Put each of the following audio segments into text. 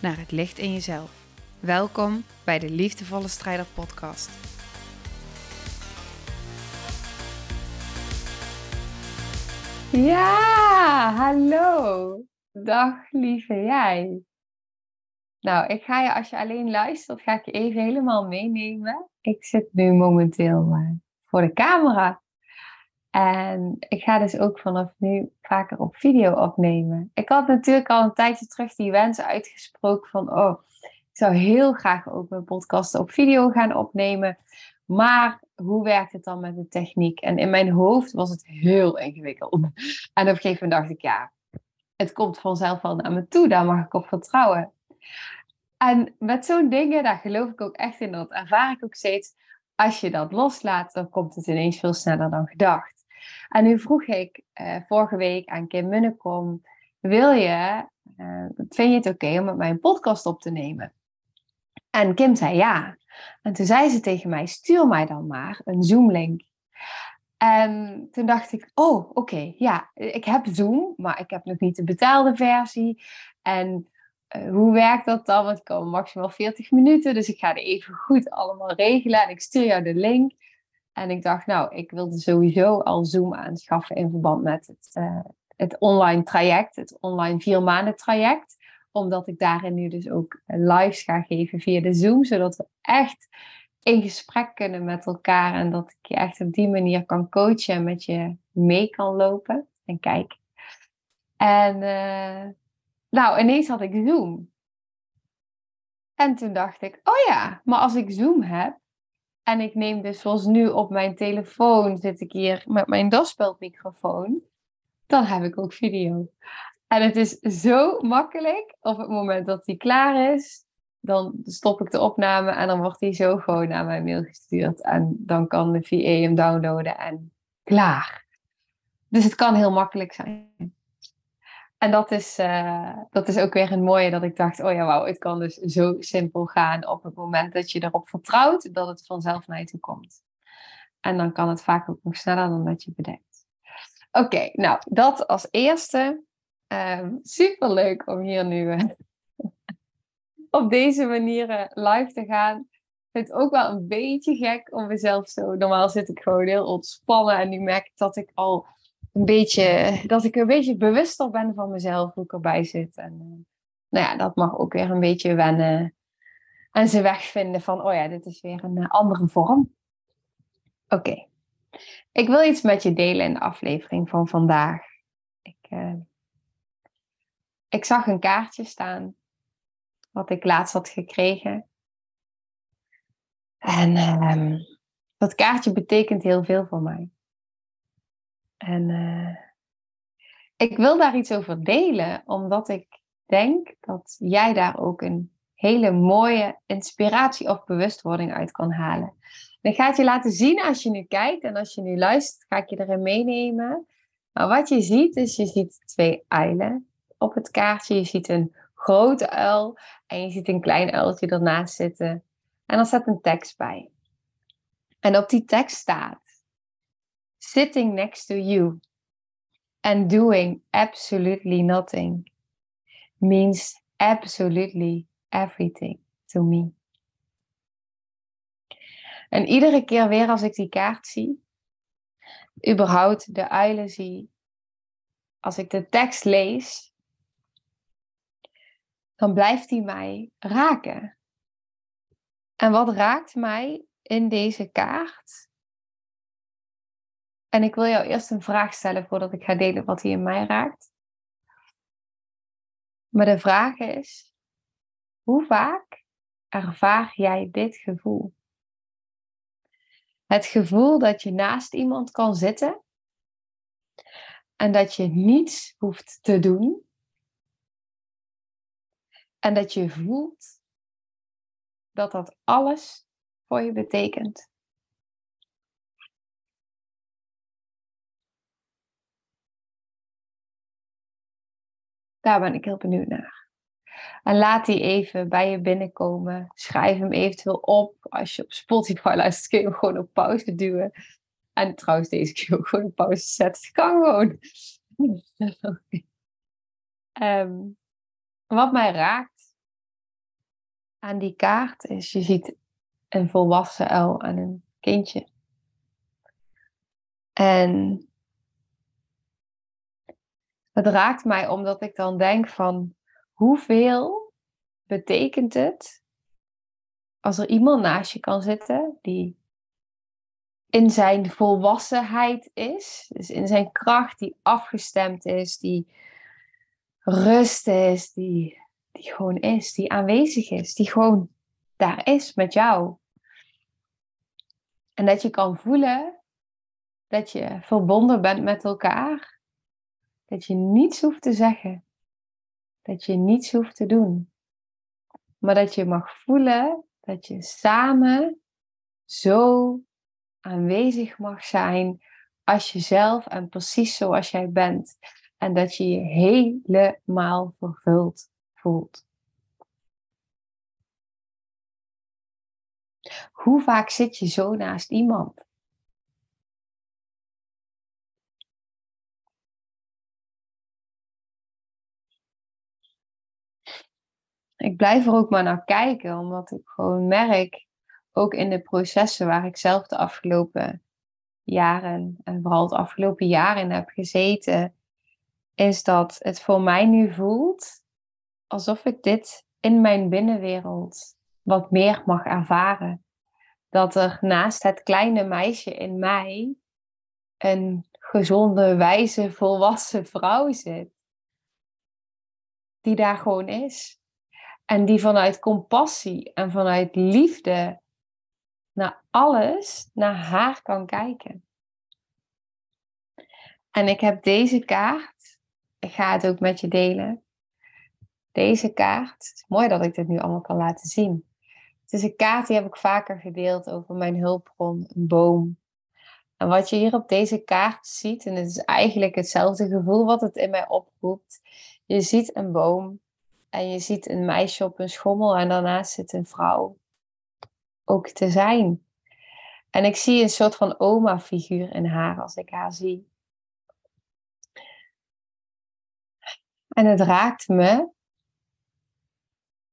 naar het licht in jezelf. Welkom bij de Liefdevolle Strijder Podcast. Ja, hallo. Dag lieve jij. Nou, ik ga je als je alleen luistert, ga ik je even helemaal meenemen. Ik zit nu momenteel uh, voor de camera. En ik ga dus ook vanaf nu vaker op video opnemen. Ik had natuurlijk al een tijdje terug die wens uitgesproken van, oh, ik zou heel graag ook mijn podcast op video gaan opnemen. Maar hoe werkt het dan met de techniek? En in mijn hoofd was het heel ingewikkeld. En op een gegeven moment dacht ik, ja, het komt vanzelf wel naar me toe. Daar mag ik op vertrouwen. En met zo'n dingen, daar geloof ik ook echt in. Dat ervaar ik ook steeds. Als je dat loslaat, dan komt het ineens veel sneller dan gedacht. En nu vroeg ik uh, vorige week aan Kim Munnekom, wil je, uh, vind je het oké om met mij een podcast op te nemen? En Kim zei ja. En toen zei ze tegen mij, stuur mij dan maar een Zoom-link. En toen dacht ik, oh, oké, ja, ik heb Zoom, maar ik heb nog niet de betaalde versie. En uh, hoe werkt dat dan? Want ik kan maximaal 40 minuten, dus ik ga er even goed allemaal regelen. En ik stuur jou de link. En ik dacht, nou, ik wilde sowieso al Zoom aanschaffen in verband met het, uh, het online traject, het online vier maanden traject. Omdat ik daarin nu dus ook lives ga geven via de Zoom, zodat we echt in gesprek kunnen met elkaar en dat ik je echt op die manier kan coachen en met je mee kan lopen. En kijk. En uh, nou, ineens had ik Zoom. En toen dacht ik, oh ja, maar als ik Zoom heb, en ik neem dus zoals nu op mijn telefoon zit ik hier met mijn daspeldmicrofoon. Dan heb ik ook video. En het is zo makkelijk. Op het moment dat die klaar is, dan stop ik de opname en dan wordt die zo gewoon naar mijn mail gestuurd. En dan kan de VA hem downloaden en klaar. Dus het kan heel makkelijk zijn. En dat is, uh, dat is ook weer een mooie dat ik dacht, oh ja, wauw, het kan dus zo simpel gaan op het moment dat je erop vertrouwt dat het vanzelf naar je toe komt. En dan kan het vaak ook nog sneller dan dat je bedenkt. Oké, nou, dat als eerste. Um, Super leuk om hier nu uh, op deze manier uh, live te gaan. Ik vind het ook wel een beetje gek om mezelf zo. Normaal zit ik gewoon heel ontspannen en nu merk ik dat ik al een beetje, dat ik een beetje bewuster ben van mezelf, hoe ik erbij zit. En uh, nou ja, dat mag ook weer een beetje wennen. En ze wegvinden van, oh ja, dit is weer een uh, andere vorm. Oké. Ik wil iets met je delen in de aflevering van vandaag. Ik, uh, ik zag een kaartje staan, wat ik laatst had gekregen. En ehm, dat kaartje betekent heel veel voor mij. En uh, ik wil daar iets over delen, omdat ik denk dat jij daar ook een hele mooie inspiratie of bewustwording uit kan halen. En ik ga het je laten zien als je nu kijkt en als je nu luistert, ga ik je erin meenemen. Maar wat je ziet is, je ziet twee uilen op het kaartje. Je ziet een grote uil en je ziet een klein uiltje ernaast zitten. En er staat een tekst bij. En op die tekst staat: sitting next to you and doing absolutely nothing means absolutely everything to me. En iedere keer weer als ik die kaart zie, überhaupt de uilen zie, als ik de tekst lees, dan blijft die mij raken. En wat raakt mij in deze kaart? En ik wil jou eerst een vraag stellen voordat ik ga delen wat hier in mij raakt. Maar de vraag is, hoe vaak ervaar jij dit gevoel? Het gevoel dat je naast iemand kan zitten en dat je niets hoeft te doen. En dat je voelt dat dat alles voor je betekent. Daar ben ik heel benieuwd naar. En laat die even bij je binnenkomen. Schrijf hem eventueel op. Als je op Spotify luistert, kun je hem gewoon op pauze duwen. En trouwens, deze je ook gewoon op pauze zetten. Kan gewoon. um, wat mij raakt aan die kaart is, je ziet een volwassen uil en een kindje. En het raakt mij omdat ik dan denk van hoeveel betekent het als er iemand naast je kan zitten die in zijn volwassenheid is, dus in zijn kracht, die afgestemd is, die rust is, die, die gewoon is, die aanwezig is, die gewoon daar is met jou. En dat je kan voelen dat je verbonden bent met elkaar. Dat je niets hoeft te zeggen. Dat je niets hoeft te doen. Maar dat je mag voelen dat je samen zo aanwezig mag zijn als jezelf en precies zoals jij bent. En dat je je helemaal vervuld voelt. Hoe vaak zit je zo naast iemand? Ik blijf er ook maar naar kijken, omdat ik gewoon merk, ook in de processen waar ik zelf de afgelopen jaren en vooral het afgelopen jaar in heb gezeten, is dat het voor mij nu voelt alsof ik dit in mijn binnenwereld wat meer mag ervaren. Dat er naast het kleine meisje in mij een gezonde, wijze, volwassen vrouw zit. Die daar gewoon is. En die vanuit compassie en vanuit liefde naar alles, naar haar kan kijken. En ik heb deze kaart, ik ga het ook met je delen. Deze kaart, het is mooi dat ik dit nu allemaal kan laten zien. Het is een kaart die heb ik vaker gedeeld over mijn hulpbron, een boom. En wat je hier op deze kaart ziet, en het is eigenlijk hetzelfde gevoel wat het in mij oproept. Je ziet een boom en je ziet een meisje op een schommel en daarnaast zit een vrouw ook te zijn. En ik zie een soort van oma-figuur in haar als ik haar zie. En het raakt me.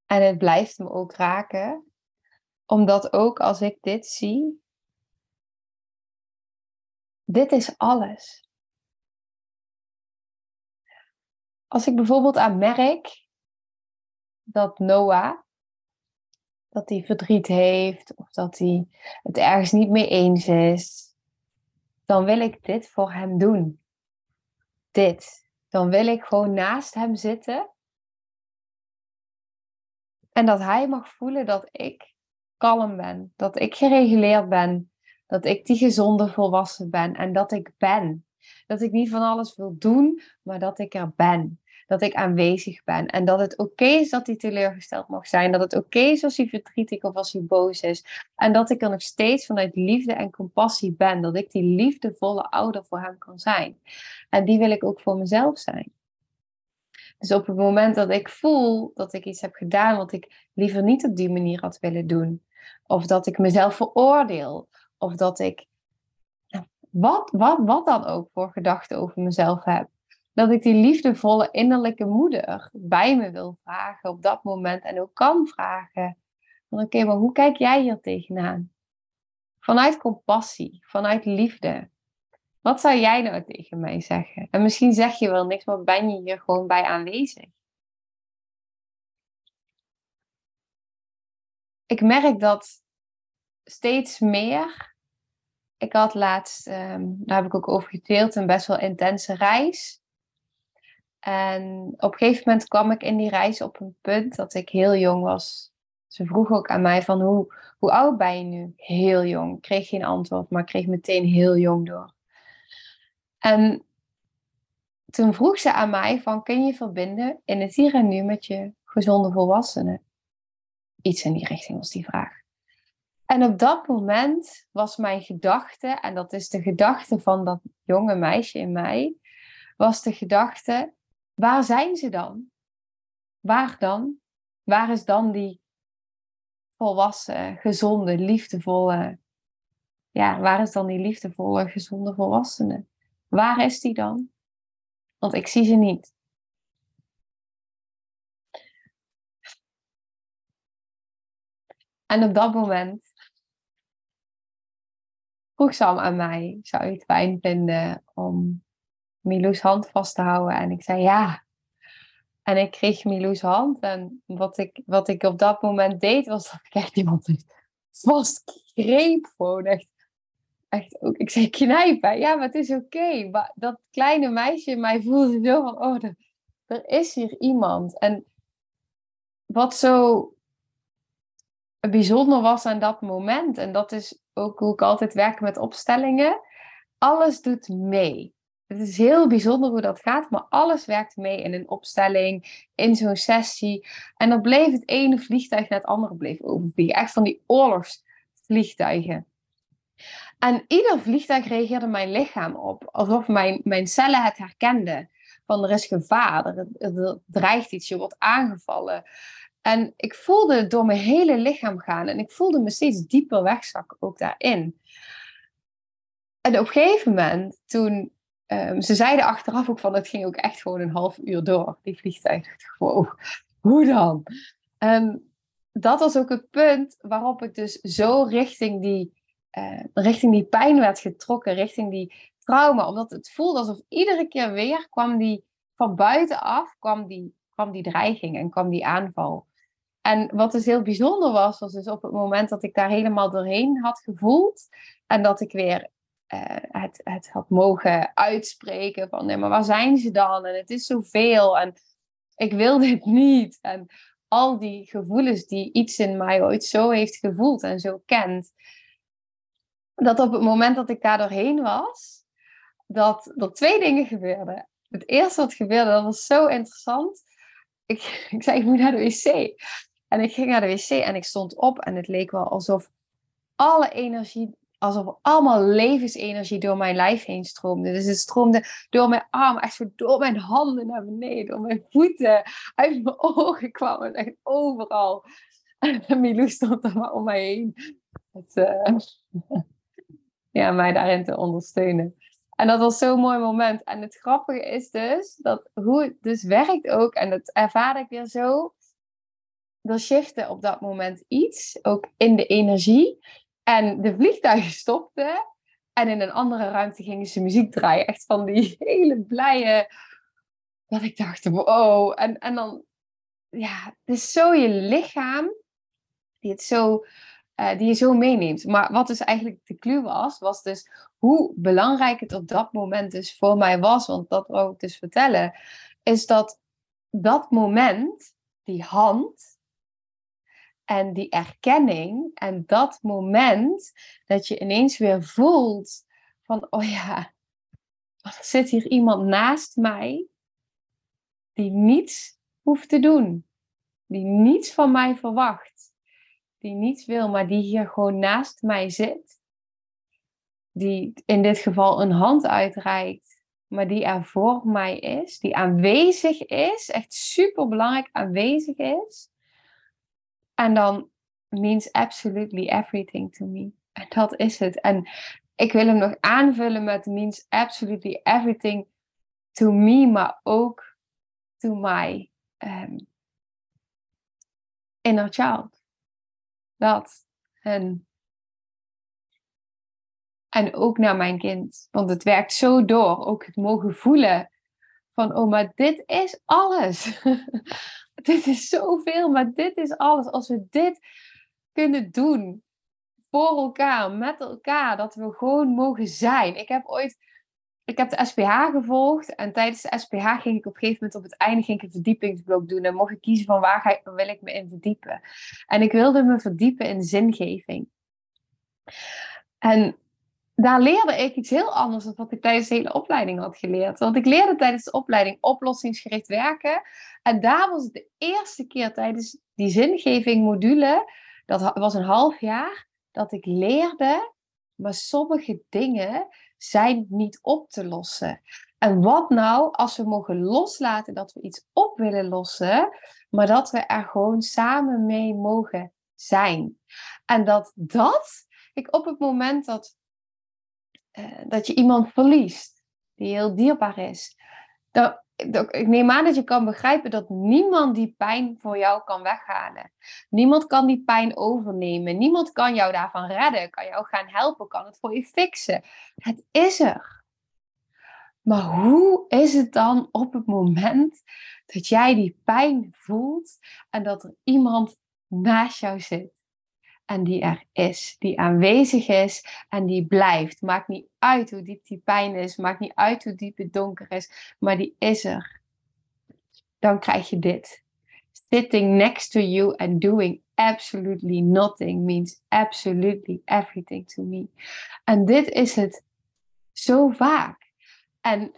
En het blijft me ook raken. Omdat ook als ik dit zie, dit is alles. Als ik bijvoorbeeld aan merk dat Noah, dat hij verdriet heeft of dat hij het ergens niet mee eens is, dan wil ik dit voor hem doen. Dit. Dan wil ik gewoon naast hem zitten. En dat hij mag voelen dat ik kalm ben, dat ik gereguleerd ben, dat ik die gezonde volwassen ben en dat ik ben. Dat ik niet van alles wil doen, maar dat ik er ben dat ik aanwezig ben. En dat het oké is dat hij teleurgesteld mag zijn. Dat het oké is als hij verdrietig of als hij boos is. En dat ik er nog steeds vanuit liefde en compassie ben. Dat ik die liefdevolle ouder voor hem kan zijn. En die wil ik ook voor mezelf zijn. Dus op het moment dat ik voel dat ik iets heb gedaan wat ik liever niet op die manier had willen doen. Of dat ik mezelf veroordeel. Of dat ik wat, wat, wat dan ook voor gedachten over mezelf heb dat ik die liefdevolle innerlijke moeder bij me wil vragen op dat moment en ook kan vragen. Van oké, maar hoe kijk jij hier tegenaan? Vanuit compassie, vanuit liefde. Wat zou jij nou tegen mij zeggen? En misschien zeg je wel niks, maar ben je hier gewoon bij aanwezig? Ik merk dat steeds meer. Ik had laatst, um, daar heb ik ook over gedeeld, een best wel intense reis. En op een gegeven moment kwam ik in die reis op een punt dat ik heel jong was. Ze vroeg ook aan mij van hoe, hoe oud ben je nu? Heel jong. Ik kreeg geen antwoord, maar ik kreeg meteen heel jong door. En toen vroeg ze aan mij van kun je verbinden in het hier en nu met je gezonde volwassenen? Iets in die richting was die vraag. En op dat moment was mijn gedachte, en dat is de gedachte van dat jonge meisje in mij, was de gedachte, waar zijn ze dan? Waar dan? Waar is dan die volwassen, gezonde, liefdevolle, ja, waar is dan die liefdevolle, gezonde volwassene? Waar is die dan? Want ik zie ze niet. En op dat moment vroeg Sam aan mij, zou je het fijn vinden om Milou's hand vast te houden? En ik zei ja. En ik kreeg Milou's hand. En wat ik, wat ik op dat moment deed, was dat ik echt iemand vastgreep. Gewoon echt. Echt ook, ik zei knijpen. Ja, maar het is oké. Maar dat kleine meisje mij voelde zo van, oh, er is hier iemand. En wat zo bijzonder was aan dat moment. En dat is ook hoe ik altijd werk met opstellingen. Alles doet mee. Het is heel bijzonder hoe dat gaat, maar alles werkt mee in een opstelling, in zo'n sessie. En dan bleef het ene vliegtuig naar het andere bleef overvliegen. Echt van die oorlogsvliegtuigen. En ieder vliegtuig reageerde mijn lichaam op, alsof mijn, mijn cellen het herkenden. Van er is gevaar, er, er dreigt iets, je wordt aangevallen. En ik voelde het door mijn hele lichaam gaan. En ik voelde me steeds dieper wegzakken ook daarin. En op een gegeven moment, toen... Um, ze zeiden achteraf ook van, het ging ook echt gewoon een half uur door, die vliegtuig. Wow, hoe dan? En dat was ook het punt waarop ik dus zo richting die, uh, richting die pijn werd getrokken, richting die trauma. Omdat het voelde alsof iedere keer weer kwam die van buitenaf, kwam die, kwam die dreiging en kwam die aanval. En wat dus heel bijzonder was, was dus op het moment dat ik daar helemaal doorheen had gevoeld. En dat ik weer uh, het, het had mogen uitspreken van, nee, maar waar zijn ze dan? En het is zoveel en ik wil dit niet. En al die gevoelens die iets in mij ooit zo heeft gevoeld en zo kent. Dat op het moment dat ik daar doorheen was, dat er twee dingen gebeurden. Het eerste wat gebeurde, dat was zo interessant. Ik, ik zei, ik moet naar de wc. En ik ging naar de wc en ik stond op en het leek wel alsof alle energie, alsof allemaal levensenergie door mijn lijf heen stroomde. Dus het stroomde door mijn arm, echt door mijn handen naar beneden, door mijn voeten, uit mijn ogen kwam het echt overal. En Milou stond er maar om mij heen. Het, uh, ja, mij daarin te ondersteunen. En dat was zo'n mooi moment. En het grappige is dus dat hoe het dus werkt ook, en dat ervaar ik weer zo, er shifte op dat moment iets, ook in de energie. En de vliegtuigen stopten. En in een andere ruimte gingen ze muziek draaien. Echt van die hele blije. Dat ik dacht, wow. En, en dan, ja, het is zo je lichaam die het zo, uh, die je zo meeneemt. Maar wat dus eigenlijk de clue was, was dus hoe belangrijk het op dat moment dus voor mij was. Want dat wou ik dus vertellen. Is dat dat moment, die hand, en die erkenning en dat moment dat je ineens weer voelt van, oh ja, er zit hier iemand naast mij die niets hoeft te doen, die niets van mij verwacht, die niets wil, maar die hier gewoon naast mij zit, die in dit geval een hand uitreikt, maar die er voor mij is, die aanwezig is, echt super belangrijk aanwezig is en dan means absolutely everything to me. En dat is het. En ik wil hem nog aanvullen met means absolutely everything to me, maar ook to my um, inner child. Dat. En, en ook naar mijn kind. Want het werkt zo door. Ook het mogen voelen van, oh, maar dit is alles. dit is zoveel, maar dit is alles. Als we dit kunnen doen voor elkaar, met elkaar, dat we gewoon mogen zijn. Ik heb ooit, ik heb de SPH gevolgd en tijdens de SPH ging ik op een gegeven moment op het einde ging ik een verdiepingsblok doen en mocht ik kiezen van waar wil ik me in verdiepen. En ik wilde me verdiepen in zingeving. En daar leerde ik iets heel anders dan wat ik tijdens de hele opleiding had geleerd. Want ik leerde tijdens de opleiding oplossingsgericht werken. En daar was de eerste keer tijdens die zingeving module, dat was een half jaar, dat ik leerde, maar sommige dingen zijn niet op te lossen. En wat nou als we mogen loslaten dat we iets op willen lossen, maar dat we er gewoon samen mee mogen zijn. En dat dat, ik op het moment dat eh, dat je iemand verliest die heel dierbaar is. Dan, ik neem aan dat je kan begrijpen dat niemand die pijn voor jou kan weghalen. Niemand kan die pijn overnemen. Niemand kan jou daarvan redden, kan jou gaan helpen, kan het voor je fixen. Het is er. Maar hoe is het dan op het moment dat jij die pijn voelt en dat er iemand naast jou zit? En die er is, die aanwezig is en die blijft. Maakt niet uit hoe diep die pijn is, maakt niet uit hoe diep het donker is, maar die is er. Dan krijg je dit. Sitting next to you and doing absolutely nothing means absolutely everything to me. En dit is het zo vaak. En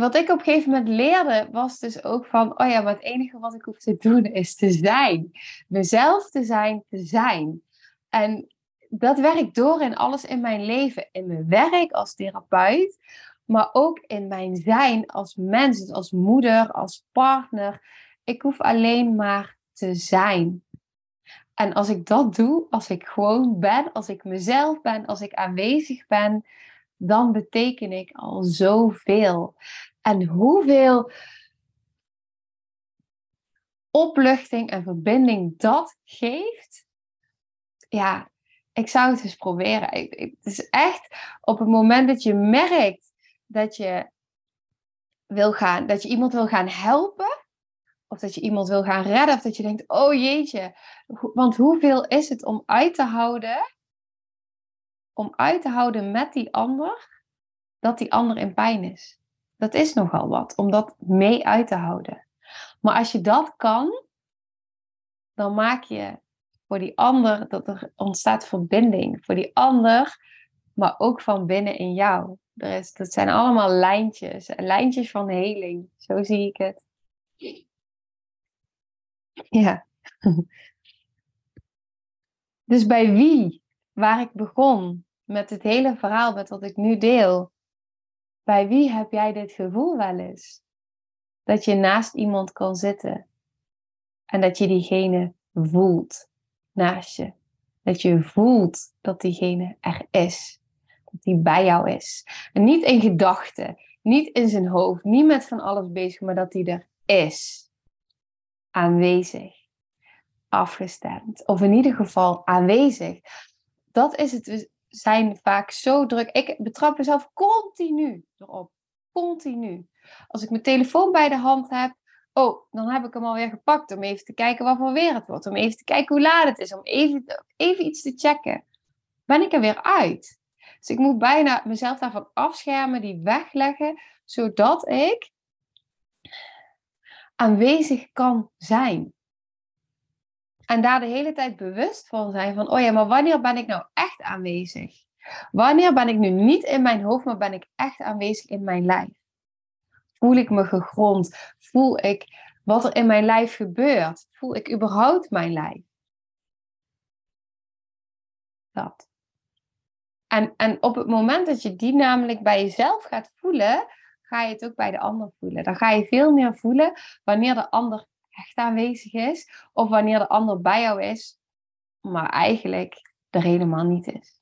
wat ik op een gegeven moment leerde, was dus ook van, oh ja, maar het enige wat ik hoef te doen is te zijn. Mezelf te zijn, te zijn. En dat werkt door in alles in mijn leven. In mijn werk als therapeut, maar ook in mijn zijn als mens, dus als moeder, als partner. Ik hoef alleen maar te zijn. En als ik dat doe, als ik gewoon ben, als ik mezelf ben, als ik aanwezig ben, dan beteken ik al zoveel. En hoeveel opluchting en verbinding dat geeft. Ja, ik zou het eens proberen. Het is echt op het moment dat je merkt dat je wil gaan, dat je iemand wil gaan helpen. Of dat je iemand wil gaan redden. Of dat je denkt, oh jeetje. Want hoeveel is het om uit te houden. Om uit te houden met die ander. Dat die ander in pijn is. Dat is nogal wat, om dat mee uit te houden. Maar als je dat kan, dan maak je voor die ander, dat er ontstaat verbinding. Voor die ander, maar ook van binnen in jou. Er is, dat zijn allemaal lijntjes, lijntjes van heling. Zo zie ik het. Ja. Dus bij wie, waar ik begon met het hele verhaal, met wat ik nu deel, bij wie heb jij dit gevoel wel eens? Dat je naast iemand kan zitten en dat je diegene voelt naast je. Dat je voelt dat diegene er is. Dat die bij jou is. En niet in gedachten, niet in zijn hoofd, niet met van alles bezig, maar dat die er is. Aanwezig. Afgestemd. Of in ieder geval aanwezig. Dat is het zijn vaak zo druk. Ik betrap mezelf continu erop. Continu. Als ik mijn telefoon bij de hand heb, oh, dan heb ik hem alweer gepakt om even te kijken wat voor weer het wordt. Om even te kijken hoe laat het is. Om even, even iets te checken. Ben ik er weer uit? Dus ik moet bijna mezelf daarvan afschermen, die wegleggen, zodat ik aanwezig kan zijn. En daar de hele tijd bewust van zijn van, oh ja, maar wanneer ben ik nou echt aanwezig? Wanneer ben ik nu niet in mijn hoofd, maar ben ik echt aanwezig in mijn lijf? Voel ik me gegrond? Voel ik wat er in mijn lijf gebeurt? Voel ik überhaupt mijn lijf? Dat. En, en op het moment dat je die namelijk bij jezelf gaat voelen, ga je het ook bij de ander voelen. Dan ga je veel meer voelen wanneer de ander echt aanwezig is, of wanneer de ander bij jou is, maar eigenlijk er helemaal niet is.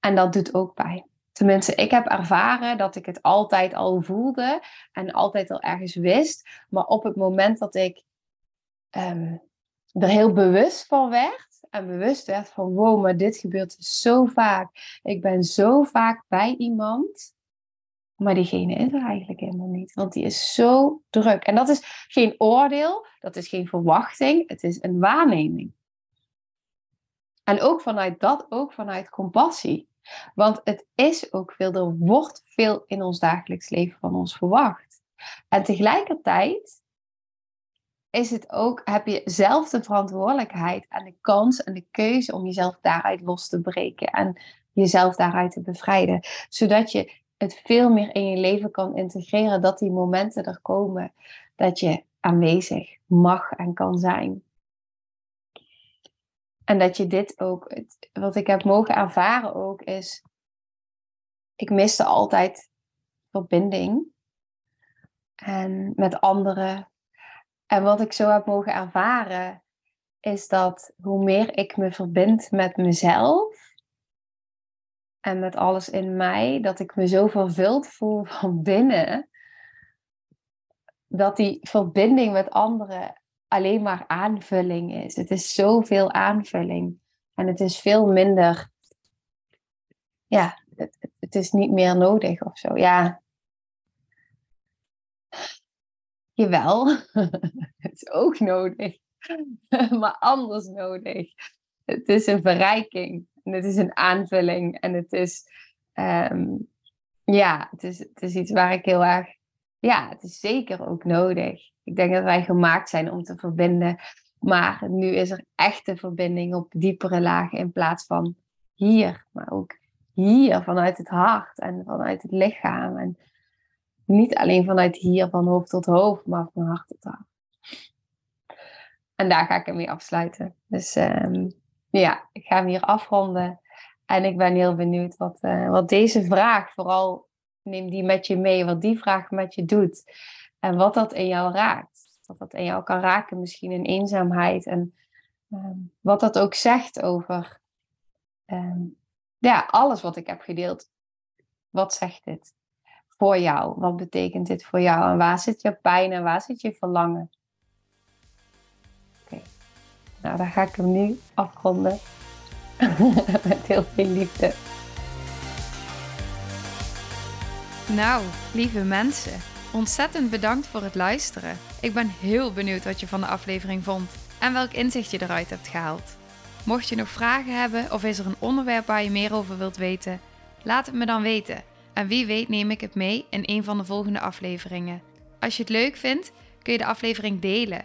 En dat doet ook pijn. Tenminste, ik heb ervaren dat ik het altijd al voelde en altijd al ergens wist. Maar op het moment dat ik ehm, er heel bewust van werd en bewust werd van wow, maar dit gebeurt zo vaak. Ik ben zo vaak bij iemand maar diegene is er eigenlijk helemaal niet, want die is zo druk. En dat is geen oordeel, dat is geen verwachting, het is een waarneming. En ook vanuit dat, ook vanuit compassie. Want het is ook veel, er wordt veel in ons dagelijks leven van ons verwacht. En tegelijkertijd is het ook, heb je zelf de verantwoordelijkheid en de kans en de keuze om jezelf daaruit los te breken. En jezelf daaruit te bevrijden. Zodat je het veel meer in je leven kan integreren, dat die momenten er komen dat je aanwezig mag en kan zijn. En dat je dit ook, wat ik heb mogen ervaren ook, is, ik miste altijd verbinding en met anderen. En wat ik zo heb mogen ervaren, is dat hoe meer ik me verbind met mezelf en met alles in mij, dat ik me zo vervuld voel van binnen, dat die verbinding met anderen alleen maar aanvulling is. Het is zoveel aanvulling. En het is veel minder. Ja, het, het is niet meer nodig of zo. Ja. Jawel, het is ook nodig. maar anders nodig. Het is een verrijking. En het is een aanvulling. En het is. Ehm, ja, het is, het is iets waar ik heel erg ja, het is zeker ook nodig. Ik denk dat wij gemaakt zijn om te verbinden. Maar nu is er echte verbinding op diepere lagen in plaats van hier. Maar ook hier vanuit het hart en vanuit het lichaam. En niet alleen vanuit hier van hoofd tot hoofd, maar van hart tot hart. En daar ga ik hem mee afsluiten. Dus um, ja, ik ga hem hier afronden. En ik ben heel benieuwd wat, uh, wat deze vraag vooral neem die met je mee, wat die vraag met je doet. En wat dat in jou raakt. Wat dat in jou kan raken, misschien in eenzaamheid. En ehm, wat dat ook zegt over ehm, ja, alles wat ik heb gedeeld. Wat zegt dit voor jou? Wat betekent dit voor jou? En waar zit je pijn en waar zit je verlangen? Nou dan ga ik hem nu afronden. Met heel veel liefde. Nou, lieve mensen, ontzettend bedankt voor het luisteren. Ik ben heel benieuwd wat je van de aflevering vond en welk inzicht je eruit hebt gehaald. Mocht je nog vragen hebben of is er een onderwerp waar je meer over wilt weten, laat het me dan weten. En wie weet neem ik het mee in een van de volgende afleveringen. Als je het leuk vindt, kun je de aflevering delen.